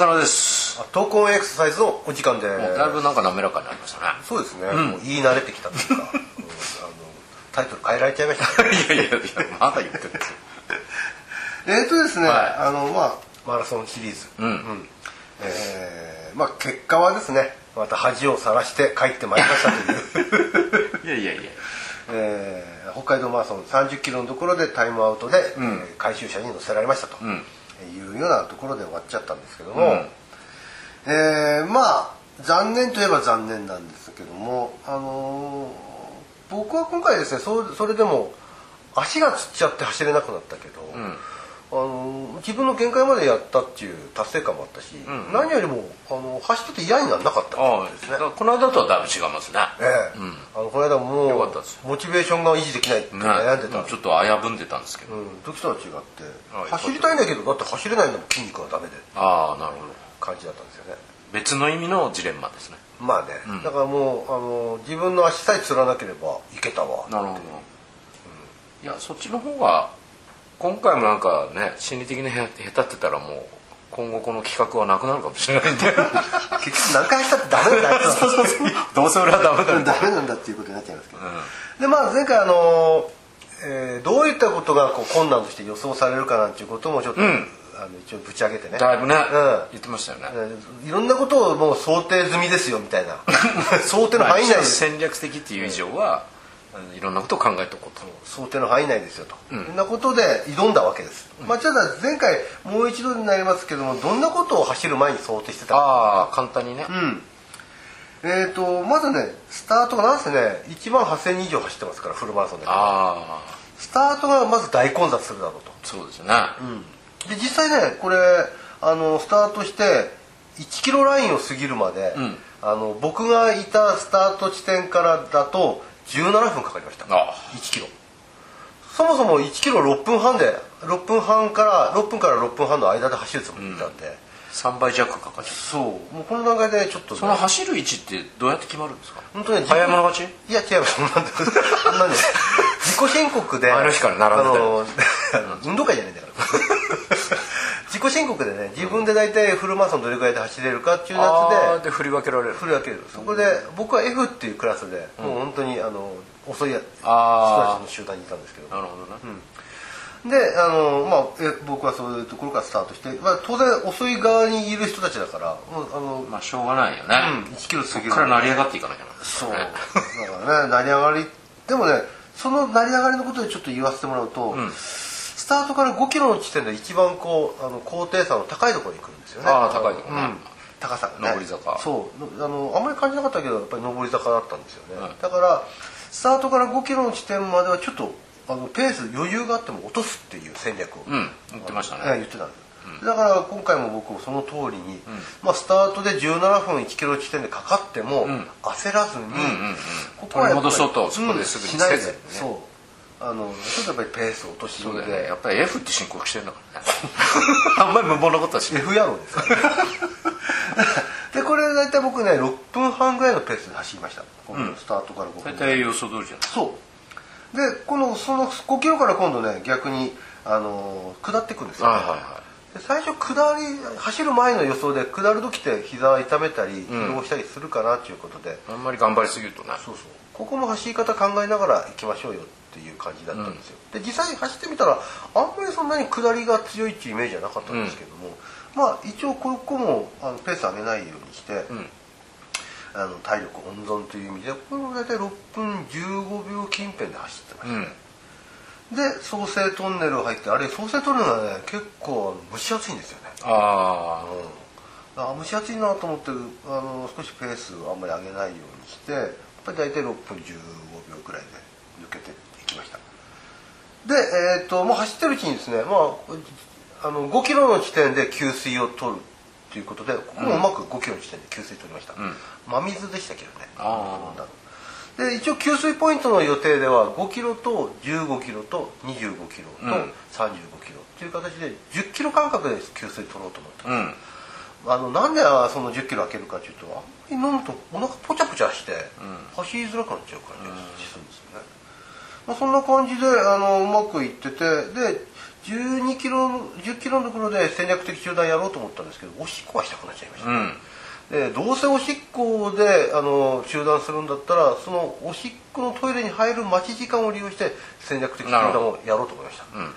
ズです浅野です。投稿エクササイズのお時間で。だいぶなんか滑らかになりましたね。そうですね、もう言い慣れてきたというか、う んあのタイトル変えられちゃいましたね。いやいやいやまだ言ってる。んですよえーとですね、はい。あのまあマラソンシリーズ、うん。えーまあ結果はですねまた恥をさらして帰ってまいりましたという、いやいやいや。えー北海道マラソン30キロのところでタイムアウトで、えー回収車に乗せられましたと、んいうようなところで終わっちゃったんですけども、うん。えーまあ残念といえば残念なんですけども、あのー僕は今回ですねそそれでも足がつっちゃって走れなくなったけど、んあのー自分の限界までやったっていう達成感もあったし、ん。何よりもあの走ってて嫌にならなかった。ああですね。この間とはだいぶ違いますね。ええ。あのこの間もよかうったです。モチベーションが維持できないってね悩んでた、ちょっと危ぶんでたんですけど、うん、時とは違って、はい走りたいんだけどだって走れないんだもん筋肉がダメでああなるほど。感じだったんですよね。別の意味のジレンマですね。まあね、だからもうあの自分の足さえつらなければいけたわなるほど、いやそっちの方が今回もなんかね心理的にへ下手ってたらもう今後この企画はなくなるかもしれないんで。結局何回走ったってダメなんだよ。どうせ俺はダメだ。ダメなんだっていうことになっちゃいますけど、でまあ前回あの、えーどういったことがこう困難として予想されるかなんていうこともちょっと、ん。あの一応ぶち上げてね。だいぶね、うん。言ってましたよね、えーいろんなことをもう想定済みですよみたいな。想定の範囲内まあです戦略的っていう以上は、うんいろんなことを考えておこうと。想定の範囲内ですよと、そんなことで挑んだわけです、まあただ前回もう一度になりますけどもどんなことを走る前に想定してたか。ああ簡単にね、うん。えー、とまずねスタートがなんせね1万8000人以上走ってますからフルマラソンで。ああ。スタートがまず大混雑するだろうと。そうですよね、で実際ねこれあのスタートして1キロラインを過ぎるまで、ん。あの僕がいたスタート地点からだと17分かかりました。あ1キロ。そもそも1キロ6分半で6分半から6分から6分半の間で走るつもりだったんで、3倍弱かかっちゃそう。もうこの段階でちょっとね、うその走る位置ってどうやって決まるんですか？本当ね早い者勝ちいや違うそんなんでそんなんで 自己申告で前の日から並んでた。よあの 運動会じゃないんだ自己申告でね自分で大体フルマラソンどれくらいで走れるかっていうやあつでーで振り分けられる。振り分ける。そこで僕は F っていうクラスで、もう本当にあの遅い人たちの集団にいたんですけど。なるほどね、であの、まあ、え僕はそういうところからスタートして、まあ、当然遅い側にいる人たちだからもうあの、まあしょうがないよね、うん、1キロ過ぎる。から成り上がっていかなきゃなそう。ねだからね成り上がりでもねその成り上がりのことでちょっと言わせてもらうと、ん。スタートから5キロの地点で一番こうあの高低差の高いところに来るんですよね。あー高いとこね。うん。高さ。がね上り坂。そう。のあのあんまり感じなかったけどやっぱり上り坂だったんですよね、はい。だからスタートから5キロの地点まではちょっとあのペース余裕があっても落とすっていう戦略を、うん。言ってましたね。はい言ってたんですよ、だから今回も僕もその通りに、まあ、スタートで17分1キロ地点でかかっても、ん。焦らずに、んうんこ取り戻そうとそこですぐにしないでせずにね。そうあのちょっとやっぱりペースを落としそうだでよね。やっぱり F って申告してんだからね。あんまり無謀なことはしない。F 野郎ですからね。でこれ大体僕ね6分半ぐらいのペースで走りました、このスタートから5分。大体予想通りじゃない。そう。でこのその5キロから今度ね逆にあの下っていくんですよ、はいはいはで最初下り走る前の予想で下る時って膝痛めたり疲労したりするかなっていうことで、あんまり頑張りすぎるとね。そうそう。ここも走り方考えながら行きましょうよっていう感じだったんですよ、で実際走ってみたらあんまりそんなに下りが強いっていうイメージはなかったんですけども、まあ一応ここもあのペース上げないようにして、ん。あの体力温存という意味でこれも大体6分15秒近辺で走ってました、うん。で創生トンネル入ってあれ創生トンネルがね結構蒸し暑いんですよね。ああ蒸し暑いなと思ってあの少しペースをあんまり上げないようにしてやっぱり大体6分15秒くらいで抜けていきました。で、えー、ともう走ってるうちにですね、まあ、あの5キロの地点で給水を取るということでここもうまく5キロの地点で給水取りました、ん。真水でしたけどね。あで一応給水ポイントの予定では5キロと15キロと25キロとうん。35キロという形で10キロ間隔で給水取ろうと思ってあうん。あのなんでその10キロ開けるかというとあんまり飲むとお腹ポチャポチャして、走りづらくなっちゃうから気がす。るん。ですよねまあ、そんな感じであのうまくいっててで12キロ10キロのところで戦略的中断やろうと思ったんですけどおしっこはしたくなっちゃいました、うん。でどうせおしっこであの中断するんだったらそのおしっこのトイレに入る待ち時間を利用して戦略的中断をやろうと思いました、うん。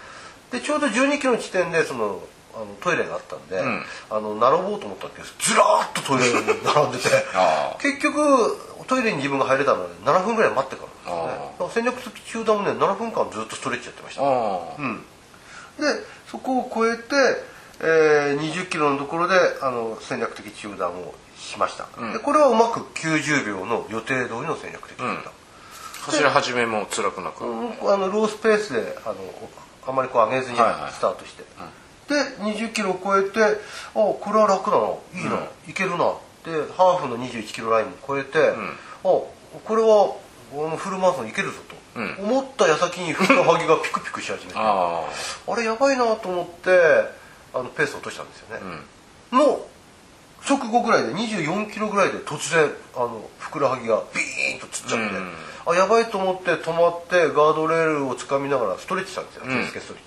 でちょうど12キロの地点でそのあのトイレがあったんで、ん。あの並ぼうと思ったんですけどずらーっとトイレに並んでて あ結局トイレに自分が入れたので7分ぐらい待ってからですね。戦略的中断もね7分間ずっとストレッチやってました。うん、でそこを越えて、えー20キロのところであの戦略的中断をしました、うん。でこれはうまく90秒の予定通りの戦略的中断、走り始めも辛くなく、うん。あのロースペースであのあまりこう上げずにスはいはい。タートして、で20キロを超えてあこれは楽だな。いいな、いけるな。でハーフの21キロラインも超えて、あこれはフルマラソンいけるぞと、うん。思った矢先にふくらはぎがピクピクし始めて。ああ。れやばいなと思ってあのペースを落としたんですよね。あ、うん。の直後ぐらいで24キロぐらいで突然あのふくらはぎがビーンとつっちゃって、あやばいと思って止まってガードレールを掴みながらストレッチしたんですようん手付けストレッ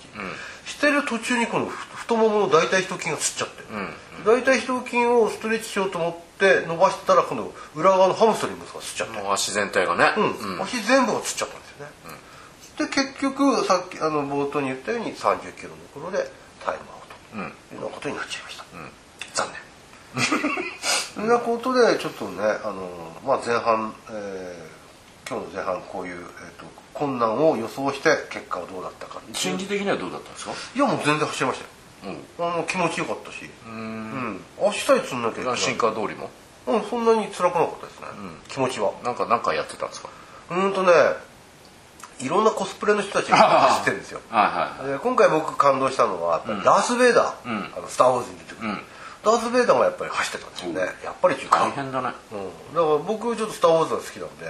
チ、してる途中にこの太ももの大腿四頭筋がつっちゃって、大腿四頭筋をストレッチしようと思って伸ばしたら今度裏側のハムストリングがつっちゃって、足全体がね足全部がつっちゃったんですよね、で結局さっきあの冒頭に言ったように30キロのところでタイムアウトというようなことになっちゃいました、残念そんなことでちょっとねあの、まあ、前半、えー今日の前半こういう、えー、と困難を予想して結果はどうだったか心理的にはどうだったんですか？いやもう全然走りましたよ。うん。あの気持ちよかったし。ううん。ん足さえつんなきゃいけない進化通りも？うんそんなに辛くなかったですね、気持ちは。なんかなんかやってたんですか？うーんとねいろんなコスプレの人たちが 走ってるんですよ。はいはいで今回僕感動したのはやっぱりダース・ベイダー、うん。あのスター・ウォーズに出てくる、うんダース・ベイダーがやっぱり走ってたんですよね、やっぱり中間。大変だね。うん、だから僕ちょっと「スター・ウォーズ」が好きなんで,、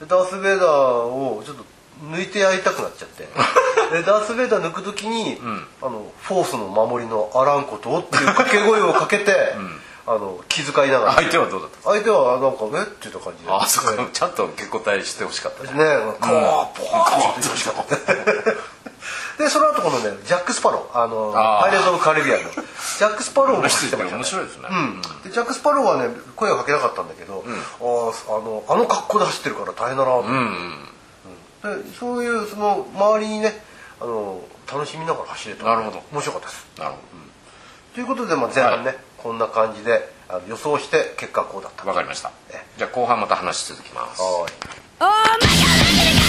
でダース・ベイダーをちょっと抜いてやりたくなっちゃって。でダース・ベイダー抜く時に、あのフォースの守りの「あらんこと」っていう掛け声をかけて、あの気遣いながら。相手はどうだった相手はなんか「えっ?」て言った感じで。あそっか。ねちゃんと結構対してほしかったね。ねこうポワーポワーって欲しかったでその後このねジャック・スパローあのあー。パイレーツ・オブ・カリビアンの ジャック・スパローも走ってました？ね面白いですね。うん、でジャック・スパローはね声はかけなかったんだけど、あーあのあの格好で走ってるから大変だなと。思って、うん。うん。でそういうその周りにねあの楽しみながら走れた。なるほど。面白かったです。なるほということで、まあ、前半ね、こんな感じであの予想して結果はこうだった。どわかりました。えじゃあ後半また話続きます。はーいはい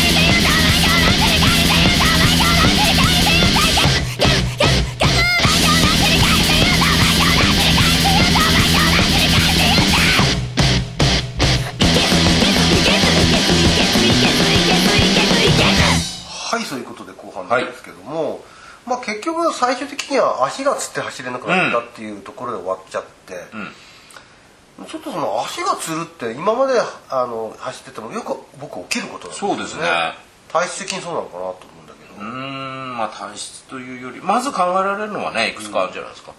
最終的には足がつって走れなくなったっていうところで終わっちゃって、ちょっとその足がつるって今まであの走っててもよく僕起きることなんですよそうですね。体質的にそうなのかなと思うんだけど、うーんまあ体質というよりまず考えられるのはねいくつかあるんじゃないですか。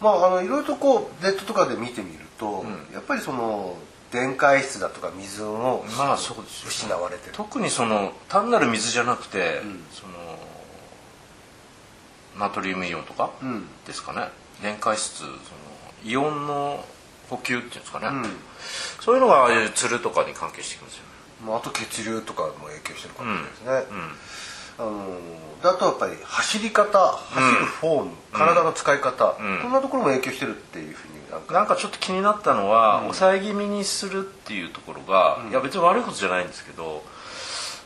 まああのいろいろとこうネットとかで見てみると、やっぱりその電解質だとか水をまあそうですよ失われてる、特にその単なる水じゃなくて、そのナトリウムイオンとかうん。ですかね。電解質そのイオンの補給っていうんですかね、うん。そういうのがああいうつるとかに関係してきますよね。まあ、あと血流とかも影響してるかもしれないですね、あのであとはやっぱり走り方走るフォーム、体の使い方、こん。なところも影響してるっていうふうになんか。なんかちょっと気になったのは、抑え気味にするっていうところが、いや別に悪いことじゃないんですけど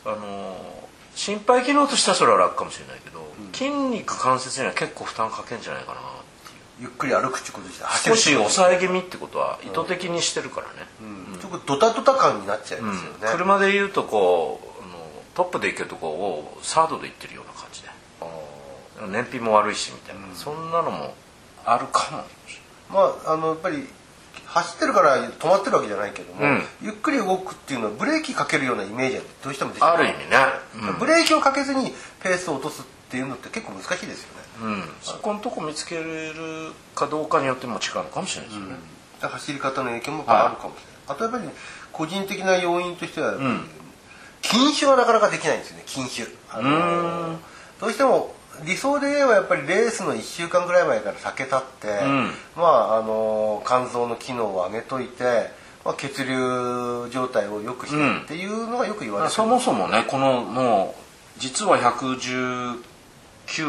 あの心肺機能としてはそれは楽かもしれないけど、筋肉関節には結構負担かけんじゃないかなっていう。ゆっくり歩くってことですね走る。少し抑え気味ってことは意図的にしてるからね、うん。ちょっとドタドタ感になっちゃいますよね、車でいうとこうあのトップで行けるとこをサードで行ってるような感じで。あ燃費も悪いしみたいな、そんなのもあるかもまああのやっぱり走ってるから止まってるわけじゃないけども、うん。ゆっくり動くっていうのはブレーキかけるようなイメージはどうしても出てくれないある意味ね、うん。ブレーキをかけずにペースを落とすっていうのって結構難しいですよね、うん、そこのとこ見つけれるかどうかによっても違うのかもしれないですよね、走り方の影響もあるかもしれない、あとやっぱり個人的な要因としては禁酒はなかなかできないんですよね禁酒。あのどうしても理想で言えばやっぱりレースの1週間ぐらい前から酒立って、ん。まああの肝臓の機能を上げといて、まあ、血流状態を良くしてっていうのがよく言われてる、そもそもねこのもう実は119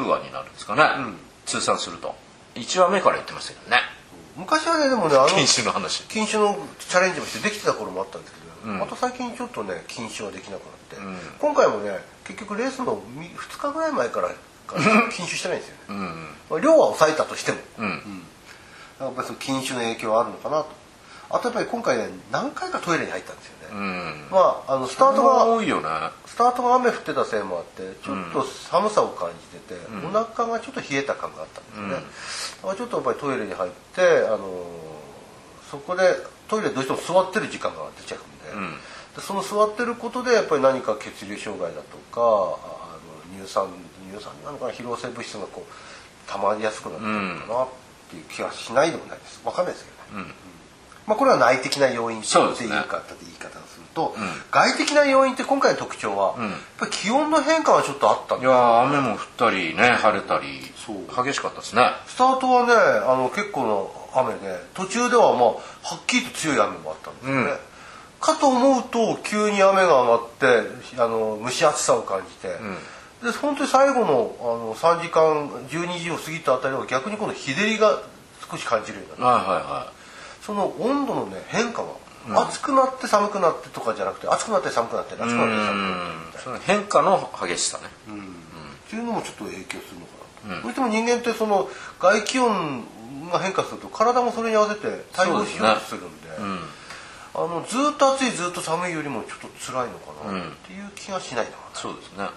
話になるんですかね、ん。通算すると。1話目から言ってましたけどね。昔はねでもねあの禁酒の話。禁酒のチャレンジもしてできてた頃もあったんですけど、うん。また最近ちょっとね禁酒はできなくなって、ん。今回もね結局レースの2日ぐらい前から禁酒してないんですよね、うんまあ量は抑えたとしても、うん。やっぱりその禁酒の影響はあるのかなと。あとやっぱり今回ね何回かトイレに入ったんですよね、うん。まああのスタートがが多いよね。スタートが雨降ってたせいもあってちょっと寒さを感じてて、お腹がちょっと冷えた感があったんですよね、だからちょっとやっぱりトイレに入って、あのーそこでトイレどうしても座ってる時間が出ちゃうんで,、ん。でその座ってることでやっぱり何か血流障害だとかあの乳酸乳酸なのかな疲労性物質がこう溜まりやすくなってるのかなっていう気がしないでもないです。分かんないですけどね、まあ、これは内的な要因っていう言い方で言い方をすると、外的な要因って今回の特徴は、やっぱり気温の変化がちょっとあったいやー雨も降ったりね晴れたり激しかったですね。スタートはねあの結構の雨で途中ではまあはっきりと強い雨もあったんですよね、うん。かと思うと急に雨が上がってあの蒸し暑さを感じて、で本当に最後のあの3時間12時を過ぎたあたりは逆に今度日照りが少し感じるようになってはいはいはその温度のね変化が、暑くなって寒くなってとかじゃなくて暑くなって寒くなって暑くなって寒くなってその変化の激しさね。っていうのもちょっと影響するのかな、どうしても人間ってその外気温が変化すると体もそれに合わせて対応しようとするんであのずっと暑いずっと寒いよりもちょっと辛いのかなっていう気がしないのかな、そうですね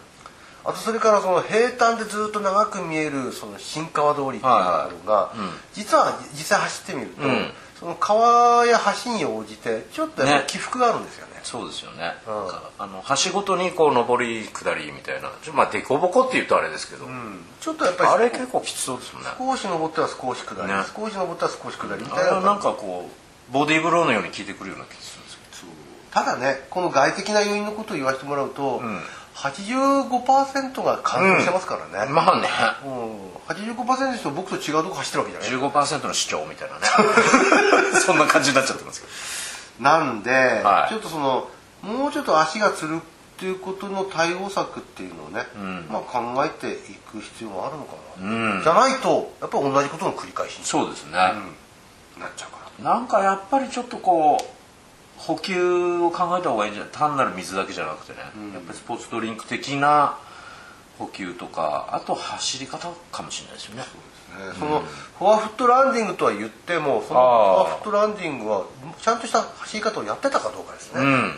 あとそれからその平坦でずっと長く見えるその新川通りっていうのが、実は実際走ってみると、ん。その川や橋に応じてちょっと起伏があるんですよね。そうですよね、うん。あの橋ごとにこう上り下りみたいなちょまあ凸凹って言うとあれですけど、ちょっとやっぱりあれ結構きつそうですもんね。少し登っては少し下り、ね。少し登っては少し下りみあたいな。なんかこうボディーブローのように効いてくるような気がするんですけただねこの外的な要因のことを言わせてもらうと、85%が乾燥してますからね、どまあね。うん。85%の人僕と違うとこ走ってるわけじゃない。15%の主張みたいなね。そんな感じになっちゃってますけど。なんで、はい。ちょっとそのもうちょっと足がつるっていうことの対応策っていうのをね、まあ、考えていく必要があるのかな、うん。じゃないとやっぱり同じことの繰り返しにそうですね、なっちゃうから。なんかやっぱりちょっとこう補給を考えた方がいいんじゃない？単なる水だけじゃなくてね、やっぱりスポーツドリンク的な補給とかあと走り方かもしれないですよね。ね。そのフォアフットランディングとは言ってもそのフォアフットランディングはちゃんとした走り方をやってたかどうかですね、うん。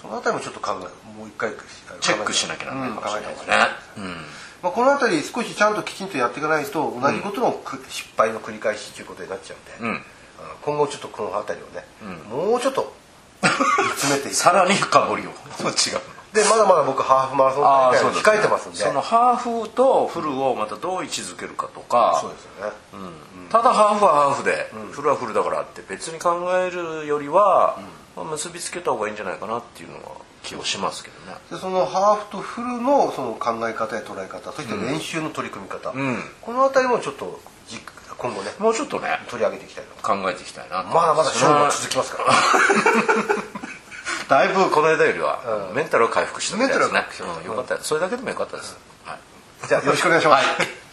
そのあたりもちょっと考えもう一回チェックしなきゃならないかもしれないですね。うん。まあ、このあたり少しちゃんときちんとやっていかないと同じことのく、失敗の繰り返しということになっちゃうんで、今後ちょっとこのあたりをね、もうちょっと見つめていく。さらに深掘りを。違 うでまだまだ僕ハーフマラソン大会を控えてますんで。そのハーフとフルをまたどう位置づけるかとか。そうですよね、ただハーフはハーフで、フルはフルだからって別に考えるよりは、まあ、結びつけた方がいいんじゃないかなっていうのは気はしますけどね。でそのハーフとフルのその考え方や捉え方そして練習の取り組み方、ん。このあたりもちょっとじ今後ね。もうちょっとね。取り上げていきたい考えていきたいなと。まだまだ勝負は続きますから。だいぶこの間よりはメンタルは回復したみたいですね。うんよかった。それだけでもよかったです、はい。じゃあよろしくお願いします、はい